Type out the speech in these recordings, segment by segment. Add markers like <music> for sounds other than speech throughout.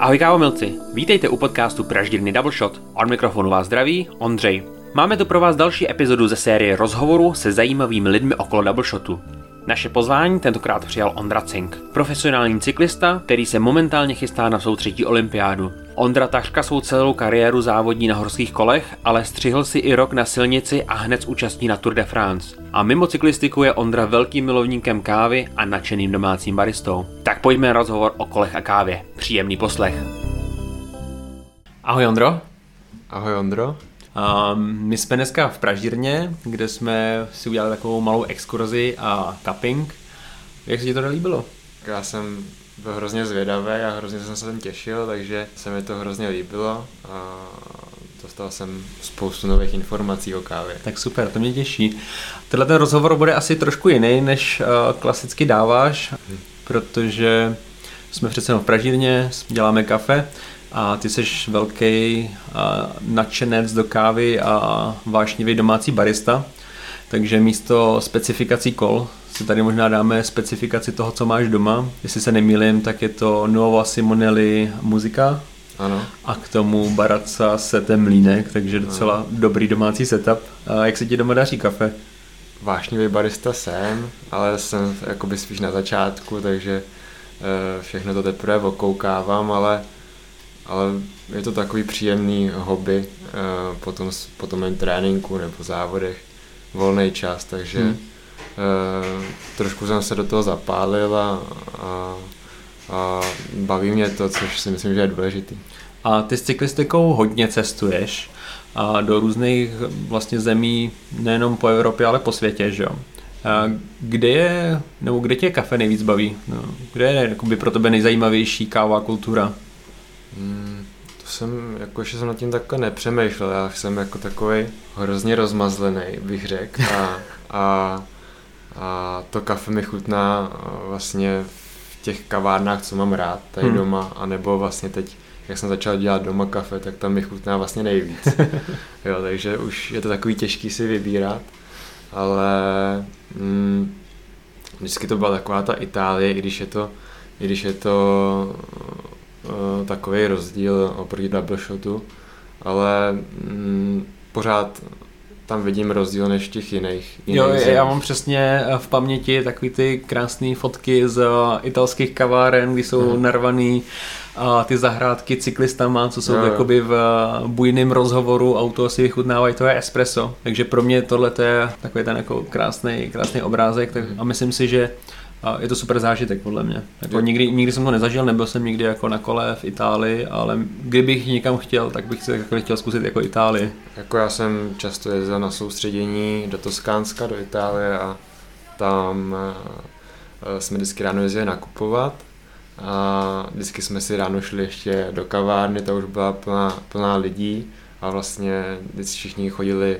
Ahoj kávomilci, vítejte u podcastu Praždírny Double Shot. Od mikrofonu vás zdraví Ondřej. Máme tu pro vás další epizodu ze série rozhovoru se zajímavými lidmi okolo Double Shotu. Naše pozvání tentokrát přijal Ondra Cink, profesionální cyklista, který se momentálně chystá na svou třetí olympiádu. Ondra takřka svou celou kariéru závodní na horských kolech, ale střihl si i rok na silnici a hned účastní na Tour de France. A mimo cyklistiku je Ondra velkým milovníkem kávy a nadšeným domácím baristou. Tak pojďme na rozhovor o kolech a kávě. Příjemný poslech. Ahoj Ondro. Ahoj Ondro. Um, my jsme dneska v Pražírně, kde jsme si udělali takovou malou exkurzi a tapping. Jak se ti to líbilo? Já jsem byl hrozně zvědavý a hrozně jsem se tam těšil, takže se mi to hrozně líbilo a dostal jsem spoustu nových informací o kávě. Tak super, to mě těší. Tenhle ten rozhovor bude asi trošku jiný, než uh, klasicky dáváš, hmm. protože jsme přece v Pražírně, děláme kafe a ty jsi velký nadšenec do kávy a vášnivý domácí barista, takže místo specifikací kol si tady možná dáme specifikaci toho, co máš doma. Jestli se nemýlím, tak je to Nuova Simonelli muzika. Ano. A k tomu Baraca setem mlínek, takže docela ano. dobrý domácí setup. A jak se ti doma daří kafe? Vášnivý barista jsem, ale jsem jakoby spíš na začátku, takže eh, všechno to teprve okoukávám, ale, ale je to takový příjemný hobby eh, po tom, po tom tréninku nebo závodech, volný čas, takže hmm Eh, trošku jsem se do toho zapálil a, a, a baví mě to, což si myslím, že je důležitý. A ty s cyklistikou hodně cestuješ a do různých vlastně zemí, nejenom po Evropě, ale po světě, že jo? A kde je, nebo kde tě kafe nejvíc baví? No, kde je jakoby pro tebe nejzajímavější kávová kultura? Hmm, to jsem, jako, že jsem nad tím takhle nepřemýšlel, já jsem jako takový hrozně rozmazlený, bych řekl. A, <laughs> a a to kafe mi chutná vlastně v těch kavárnách, co mám rád tady hmm. doma, anebo vlastně teď, jak jsem začal dělat doma kafe, tak tam mi chutná vlastně nejvíc. <laughs> jo, takže už je to takový těžký si vybírat, ale mm, vždycky to byla taková ta Itálie, i když je to, i když je to uh, takový rozdíl oproti double shotu, ale mm, pořád tam vidím rozdíl než těch jiných. jiných jo, zemích. já mám přesně eh, v paměti takový ty krásné fotky z eh, italských kaváren, kdy jsou hmm. narvaný a ty zahrádky cyklistama, co jsou jo, jakoby v eh, bujném rozhovoru, auto si vychutnávají, to je espresso. Takže pro mě tohle je takový ten jako krásný, krásný obrázek tak, hmm. a myslím si, že a je to super zážitek podle mě. Jako nikdy, nikdy jsem to nezažil, nebyl jsem nikdy jako na kole v Itálii, ale kdybych někam chtěl, tak bych se jako chtěl zkusit jako Itálii. Jako já jsem často jezdil na soustředění do Toskánska, do Itálie a tam uh, jsme vždycky ráno jezdili nakupovat a vždycky jsme si ráno šli ještě do kavárny, ta už byla plná, plná lidí a vlastně vždycky všichni chodili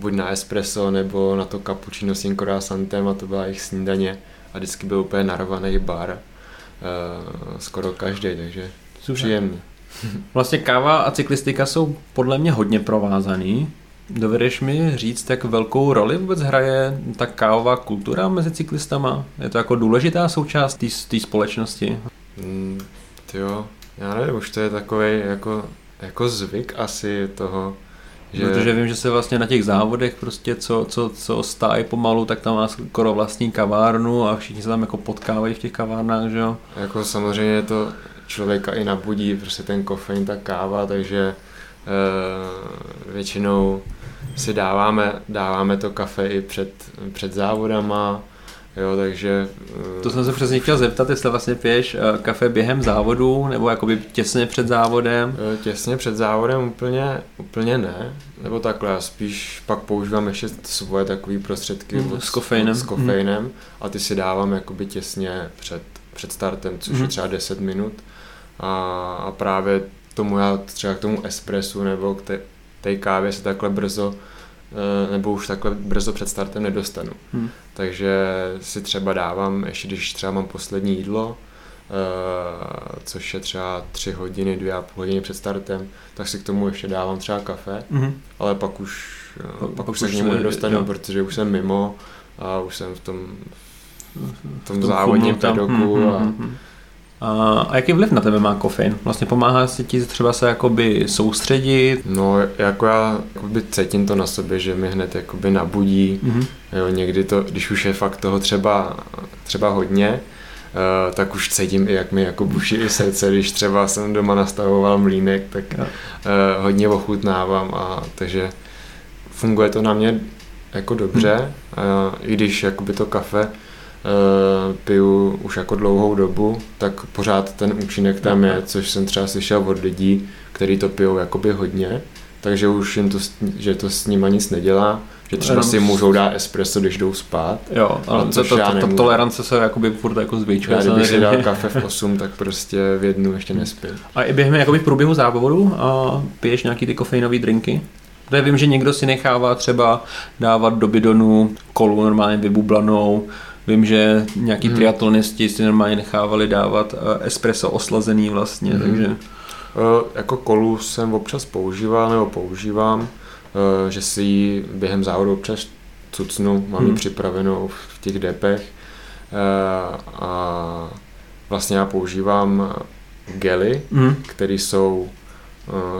buď na espresso nebo na to cappuccino s tím croissantem a to byla jejich snídaně a vždycky byl úplně narvaný bar, uh, skoro každý, takže Super. příjemný. <laughs> Vlastně káva a cyklistika jsou podle mě hodně provázaný. Dovedeš mi říct, jak velkou roli vůbec hraje ta kávová kultura mezi cyklistama? Je to jako důležitá součást té společnosti? Mm, jo, já nevím, už to je takový jako, jako zvyk asi toho, že... Protože vím, že se vlastně na těch závodech prostě, co, co, co stájí pomalu, tak tam má skoro vlastní kavárnu a všichni se tam jako potkávají v těch kavárnách, že jo? Jako samozřejmě to člověka i nabudí, prostě ten kofein, ta káva, takže e, většinou si dáváme, dáváme to kafe i před, před závodama, Jo, takže... To jsem se přesně chtěl zeptat, jestli vlastně piješ eh, kafe během závodu, nebo jakoby těsně před závodem? Eh, těsně před závodem úplně, úplně ne, nebo takhle, já spíš pak používám ještě svoje takové prostředky mm, s kofeinem, s kofeinem mm. a ty si dávám jakoby těsně před, před startem, což mm. je mhm. třeba 10 minut a, a právě tomu já třeba k tomu espresu nebo k té, té kávě se takhle brzo Eh, nebo už takhle brzo před startem nedostanu. Hmm. Takže si třeba dávám, ještě když třeba mám poslední jídlo, Uh, což je třeba tři hodiny, dvě a půl hodiny před startem, tak si k tomu ještě dávám třeba kafe, mm-hmm. ale pak už, uh, pak, pak už se k němu nedostanu, jo. protože už jsem mimo a už jsem v tom, v tom, v tom závodním pedoku mm-hmm. a, A, a jaký vliv na tebe má kofein? Vlastně pomáhá si ti třeba se jakoby soustředit? No, jako já jakoby cítím to na sobě, že mi hned jakoby nabudí. Mm-hmm. Jo, někdy to, když už je fakt toho třeba, třeba hodně, uh, tak už cítím i, jak mi jako buší i srdce, když třeba jsem doma nastavoval mlínek, tak uh, hodně ochutnávám a takže funguje to na mě jako dobře, hmm. i když jakoby to kafe uh, piju už jako dlouhou dobu, tak pořád ten účinek tam je, což jsem třeba slyšel od lidí, kteří to pijou jakoby hodně, takže už jim to, že to s nima nic nedělá, že třeba si můžou dát espresso, když jdou spát. Jo, ale to, to, to, to, tolerance se jakoby furt jako zvětšuje. Já kdybych si dal kafe v 8, tak prostě v jednu ještě nespím. A i během jakoby v průběhu závodu a piješ nějaký ty kofeinové drinky? Protože vím, že někdo si nechává třeba dávat do bidonu kolu normálně vybublanou, Vím, že nějaký hmm. triatlonisti si normálně nechávali dávat eh, espresso oslazený vlastně, hmm. takže... Uh, jako kolu jsem občas používal nebo používám, uh, že si ji během závodu občas cucnu, mám hmm. ji připravenou v těch depech uh, a vlastně já používám gely, hmm. které jsou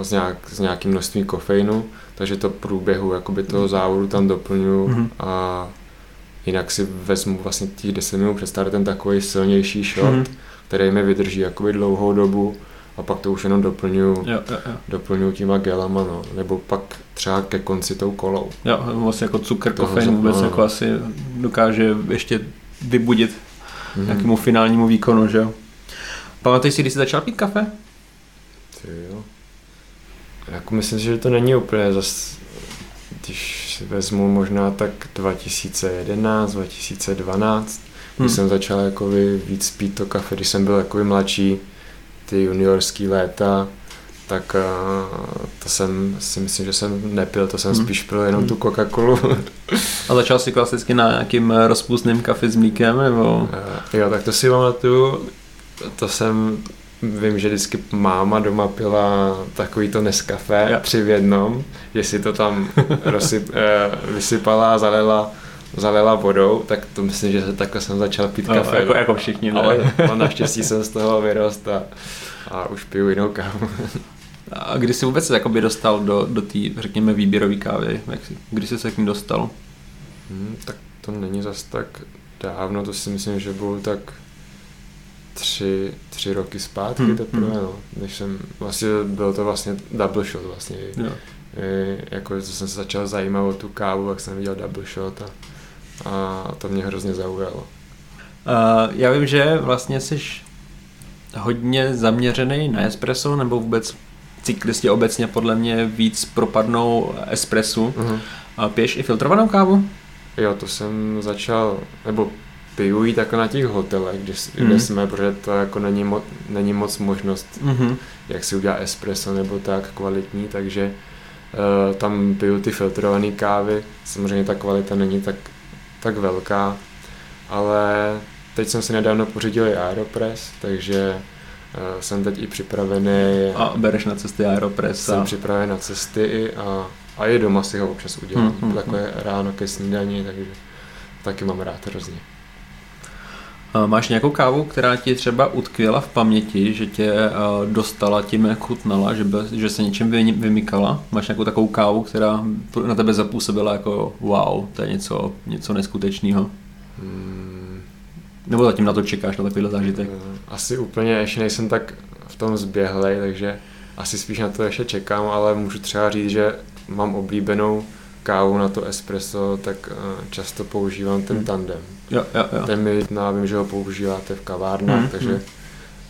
s, nějak, s nějakým množstvím kofeinu, takže to průběhu jakoby toho závodu tam doplňuji mm-hmm. a jinak si vezmu vlastně těch 10 minut před startem takový silnější shot, mm-hmm. který mi vydrží jakoby dlouhou dobu a pak to už jenom doplňuji, jo, jo, jo. doplňuji těma gelama, no. nebo pak třeba ke konci tou kolou. Jo, vlastně jako cukr, kofein vůbec no. jako asi dokáže ještě vybudit mm-hmm. nějakému finálnímu výkonu, že jo. Pamatuješ si, když jsi začal pít kafe? Ty jo. Jako myslím, že to není úplně zas, když si vezmu možná tak 2011, 2012, hmm. když jsem začal jako víc pít to kafe, když jsem byl jako mladší, ty juniorský léta, tak uh, to jsem si myslím, že jsem nepil, to jsem hmm. spíš pil jenom hmm. tu Coca-Colu. <laughs> A začal si klasicky na nějakým rozpustným kafe s mlíkem, nebo? Uh, jo, tak to si pamatuju, to jsem Vím, že vždycky máma doma pila takový to Nescafé ja. tři v jednom, že si to tam rozsyp, uh, <laughs> vysypala a zalela, zalela vodou, tak to myslím, že se takhle jsem začal pít no, kafe. Jako, jako všichni, ne? Ale, ale naštěstí jsem z toho vyrost a, a už piju jinou kávu. A kdy jsi vůbec jakoby dostal do, do té, řekněme, výběrové kávy? Jak jsi, kdy jsi se k ní dostal? Hmm, tak to není zas tak dávno, to si myslím, že bylo tak tři, tři roky zpátky hmm. teprve, hmm. no, než jsem, vlastně byl to vlastně double shot vlastně, jo. I, jako že jsem se začal zajímat o tu kávu, jak jsem viděl double shot a, a to mě hrozně zaujalo. Uh, já vím, že vlastně jsi hodně zaměřený na espresso, nebo vůbec cyklisti obecně podle mě víc propadnou espressu. Uh-huh. A piješ i filtrovanou kávu? Jo, to jsem začal, nebo piju jí tak na těch hotelech, kde, mm. kde jsme, protože to jako není, mo, není moc možnost, mm-hmm. jak si udělat espresso nebo tak kvalitní, takže uh, tam piju ty filtrované kávy, samozřejmě ta kvalita není tak, tak velká, ale teď jsem si nedávno pořídil i Aeropress, takže uh, jsem teď i připravený. A bereš na cesty Aeropress? Jsem a... připravený na cesty i a, a i doma si ho občas udělám, mm-hmm. takové ráno ke snídani, takže taky mám rád hrozně. Máš nějakou kávu, která ti třeba utkvěla v paměti, že tě dostala tím, jak chutnala, že, by, že se něčem vymykala? Máš nějakou takovou kávu, která na tebe zapůsobila jako wow, to je něco, něco neskutečného? Hmm. Nebo zatím na to čekáš, na takovýhle zážitek? Hmm, asi úplně ještě nejsem tak v tom zběhlej, takže asi spíš na to ještě čekám, ale můžu třeba říct, že mám oblíbenou kávu na to espresso, tak eh, často používám ten hmm. tandem. Jo, jo, jo. Ten mi chutná, vím, že ho používáte v kavárnách, hmm. takže hmm.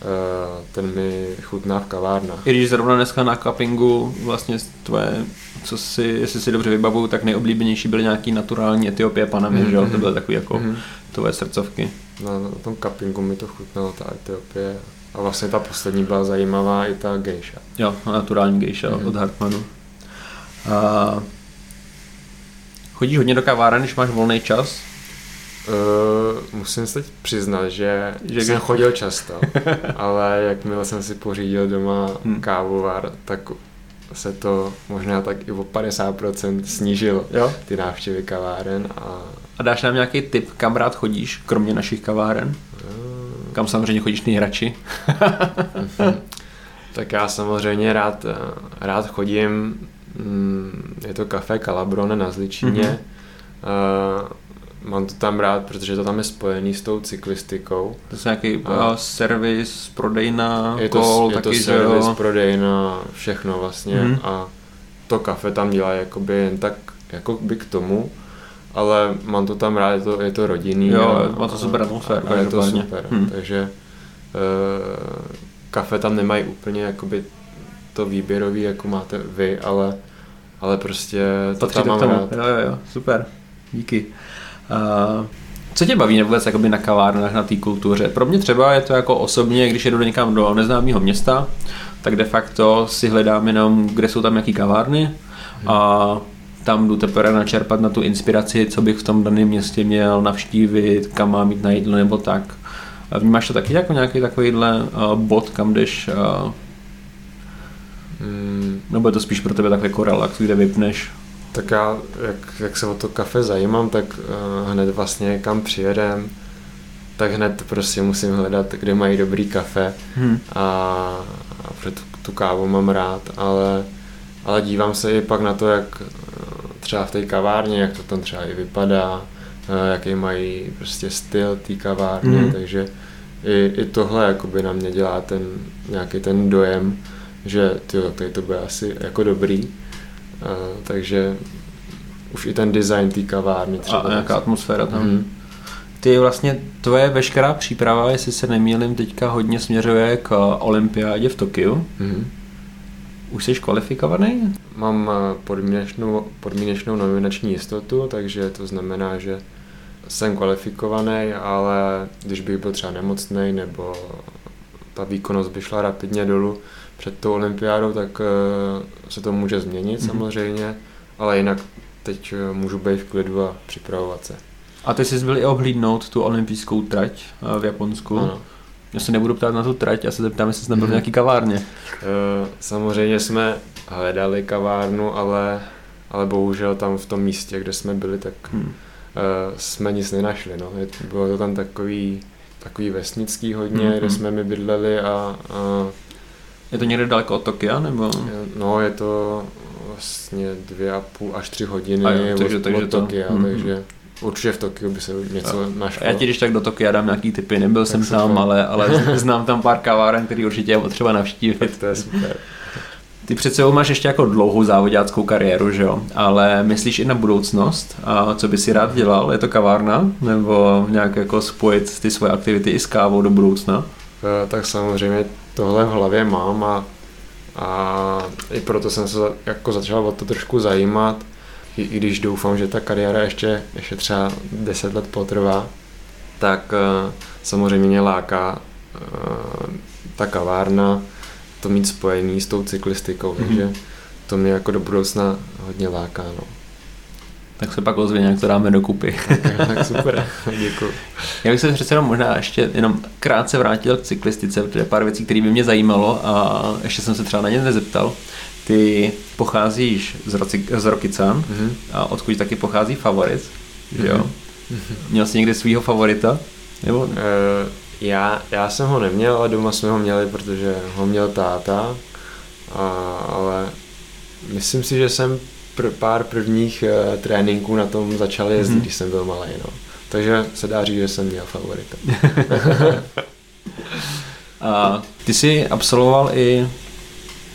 Uh, ten mi chutná v kavárnách. I když zrovna dneska na cuppingu vlastně tvoje, co si, jestli si dobře vybavuju, tak nejoblíbenější byly nějaký naturální Etiopie panami, mm-hmm. že jo? To hmm. byly takový jako mm-hmm. tvoje srdcovky. Na, na tom cuppingu mi to chutnalo, ta Etiopie. A vlastně ta poslední byla zajímavá, i ta geisha. Jo, naturální geisha mm-hmm. od Hartmanu. A Chodíš hodně do kaváren, když máš volný čas? Uh, musím se teď přiznat, že, že jsem chodil často, <laughs> ale jakmile jsem si pořídil doma hmm. kávovar, tak se to možná tak i o 50% snížilo, jo? ty návštěvy kaváren. A... a dáš nám nějaký tip, kam rád chodíš, kromě našich kaváren? Uh, kam samozřejmě chodíš nejradši? <laughs> tak já samozřejmě rád, eh, rád chodím, je to kafe Calabrone na Zličíně. Mm-hmm. Mám to tam rád, protože to tam je spojený s tou cyklistikou. To je nějaký a servis, prodejna, je to, kol, je taky, to servis, jo? prodejna, všechno vlastně. Mm-hmm. A to kafe tam dělá jakoby jen tak jakoby k tomu, ale mám to tam rád, je to, je to rodinný. Jo, má to super atmosféru. A je to super, hmm. takže uh, kafe tam nemají úplně jakoby to výběrový, jako máte vy, ale, ale prostě to tam mám tomu. rád. Jo, jo, jo, super, díky. Uh, co tě baví vůbec jakoby na kavárnách, na té kultuře? Pro mě třeba je to jako osobně, když jedu někam do neznámého města, tak de facto si hledám jenom, kde jsou tam jaký kavárny a tam jdu teprve načerpat na tu inspiraci, co bych v tom daném městě měl navštívit, kam mám jít na jídlo nebo tak. Vnímáš to taky jako nějaký takovýhle uh, bod, kam jdeš uh, mm. nebo je to spíš pro tebe takový jako relax, kde vypneš? Tak já, jak, jak se o to kafe zajímám, tak uh, hned vlastně kam přijedem, tak hned prostě musím hledat, kde mají dobrý kafe hmm. a, a pro tu, tu kávu mám rád, ale, ale dívám se i pak na to, jak třeba v té kavárně, jak to tam třeba i vypadá, eh, jaký mají prostě styl té kavárny, mm. takže i, i tohle jakoby na mě dělá ten nějaký ten dojem, že tyjo, tady to bude asi jako dobrý, uh, takže už i ten design té kavárny třeba. A nějaká atmosféra tam. Mm. Ty vlastně, tvoje veškerá příprava, jestli se nemýlím, teďka hodně směřuje k olympiádě v Tokiu. Mm. Už jsi kvalifikovaný? Mám eh, podmínečnou, podmínečnou nominační jistotu, takže to znamená, že jsem kvalifikovaný, ale když bych byl třeba nemocný nebo ta výkonnost by šla rapidně dolů před tou olympiádou, tak eh, se to může změnit mm-hmm. samozřejmě, ale jinak teď eh, můžu být v klidu a připravovat se. A ty jsi byl i ohlídnout tu olympijskou trať v Japonsku. Ano. Já se nebudu ptát na tu trať, já se zeptám, jestli jsi nebyl v nějaký kavárně. Eh, samozřejmě jsme hledali kavárnu, ale, ale bohužel tam v tom místě, kde jsme byli, tak hmm. jsme nic nenašli. No. Bylo to tam takový, takový vesnický hodně, hmm. kde hmm. jsme my bydleli a, a je to někde daleko od Tokia, nebo? No, je to vlastně dvě a půl až tři hodiny a jo, takže, od, takže od Tokia, to, mm-hmm. takže Určitě v Tokiu by se něco jo. našlo. Já ti když tak do Tokia dám nějaký typy, nebyl tak jsem tam, ale, ale <laughs> znám tam pár kaváren, který určitě je potřeba navštívit. To je super. Ty před sebou máš ještě jako dlouhou závodáckou kariéru, že jo? Ale myslíš i na budoucnost? A co by si rád dělal? Je to kavárna? Nebo nějak jako spojit ty svoje aktivity i s kávou do budoucna? Eh, tak samozřejmě tohle v hlavě mám a, a i proto jsem se jako začal o to trošku zajímat i, i když doufám, že ta kariéra ještě, ještě třeba 10 let potrvá, tak uh, samozřejmě mě láká uh, ta kavárna, to mít spojený s tou cyklistikou, mm-hmm. takže to mě jako do budoucna hodně láká. No. Tak se pak ozvě, jak to dáme dokupy. tak, <laughs> tak super, děkuji. Já bych se přece jenom možná ještě jenom krátce vrátil k cyklistice, protože pár věcí, které by mě zajímalo a ještě jsem se třeba na ně nezeptal. Ty pocházíš z, Roci, z Rokycan mm-hmm. a odkud taky pochází favorit, mm-hmm. jo? Mm-hmm. Měl jsi někdy svého favorita? Nebo? Uh, já, já jsem ho neměl, ale doma jsme ho měli, protože ho měl táta, a, ale myslím si, že jsem pr- pár prvních uh, tréninků na tom začal jezdit, mm-hmm. když jsem byl malý, no. Takže se dá říct, že jsem měl favorita. <laughs> a ty jsi absolvoval i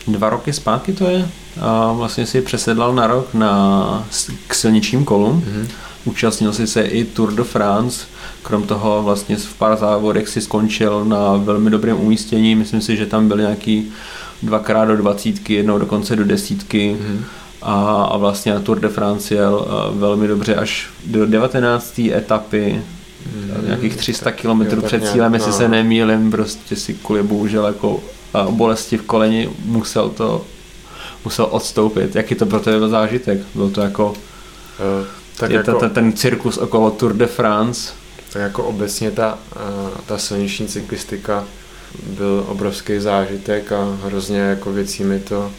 dva roky zpátky to je, a vlastně si přesedlal na rok na, k silničním kolům. Mm-hmm. Účastnil si se i Tour de France, krom toho vlastně v pár závodech si skončil na velmi dobrém umístění, myslím si, že tam byl nějaký dvakrát do dvacítky, jednou dokonce do desítky. Mm-hmm. A, a vlastně na Tour de France jel velmi dobře až do 19. etapy, mm, nějakých 300 km před cílem, jestli no. se nemýlim, prostě si kvůli bohužel jako bolesti v koleni musel to musel odstoupit. Jaký to pro tebe byl zážitek? Byl to jako, uh, tak je jako ten, ten cirkus okolo Tour de France? Tak jako obecně ta, ta silniční cyklistika byl obrovský zážitek a hrozně jako věcí mi to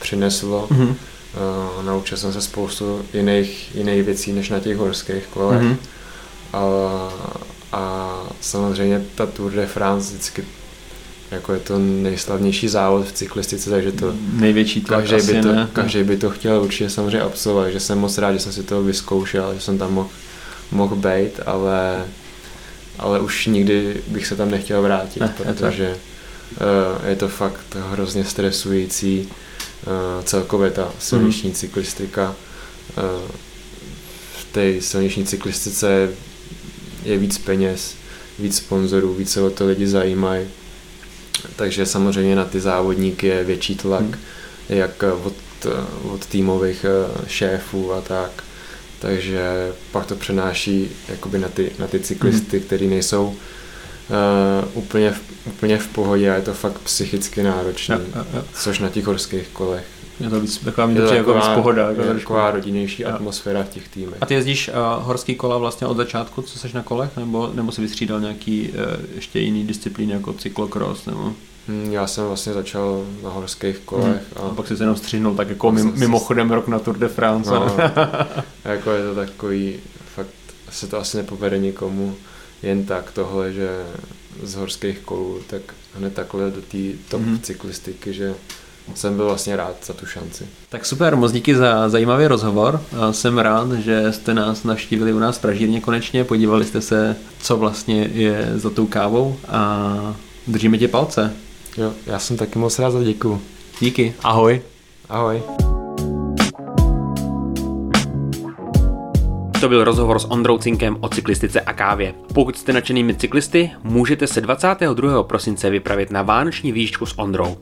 přineslo. Mm-hmm. Uh, naučil jsem se spoustu jiných, jiných věcí než na těch horských kolech. Mm-hmm. A, a samozřejmě ta Tour de France vždycky jako je to nejslavnější závod v cyklistice, takže to největší tlak každý by to, ne? každý by to chtěl určitě samozřejmě absolvovat, že jsem moc rád, že jsem si to vyzkoušel, že jsem tam mohl, mohl být, ale, ale už nikdy bych se tam nechtěl vrátit, Ne, je protože uh, je to fakt hrozně stresující, celkově ta silniční Mhm. cyklistika. Uh, v té silniční cyklistice je víc peněz, víc sponzorů, více o to lidi zajímají. Takže samozřejmě na ty závodníky je větší tlak, Hmm. jak od, od týmových eh, šéfů a tak. Takže pak to přenáší jakoby na ty, na ty cyklisty, Hmm. kteří nejsou uh, úplně, v, úplně v pohodě a je to fakt psychicky náročné, což na těch horských kolech. Je to víc, taková, Je to to jako víc pohoda. Jako je taková rodinnější Jo. atmosféra v těch týmech. A ty jezdíš uh, horský kola vlastně od začátku, co seš na kolech, nebo, nebo si vystřídal nějaký uh, ještě jiný disciplín jako cyklokros, nebo Hm, Já jsem vlastně začal na horských kolech a a pak jsi se jenom střihnul tak jako mim, mimochodem rok na Tour de France. No, <laughs> jako je to takový, fakt se to asi nepovede nikomu jen tak tohle, že z horských kolů, tak hned takhle do té top Mhm. cyklistiky, že jsem byl vlastně rád za tu šanci. Tak super, moc díky za zajímavý rozhovor. A Jsem rád, že jste nás navštívili u nás v Pražírně konečně, podívali jste se, co vlastně je za tou kávou a držíme tě palce. Jo, já jsem taky moc rád za děkuju. Díky, ahoj. Ahoj. To byl rozhovor s Ondrou Cinkem o cyklistice a kávě. Pokud jste nadšenými cyklisty, můžete se 22. prosince vypravit na vánoční výšku s Ondrou.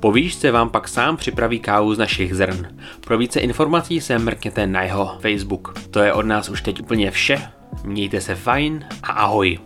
Po výšce vám pak sám připraví kávu z našich zrn. Pro více informací se mrkněte na jeho Facebook. To je od nás už teď úplně vše. Mějte se fajn a ahoj.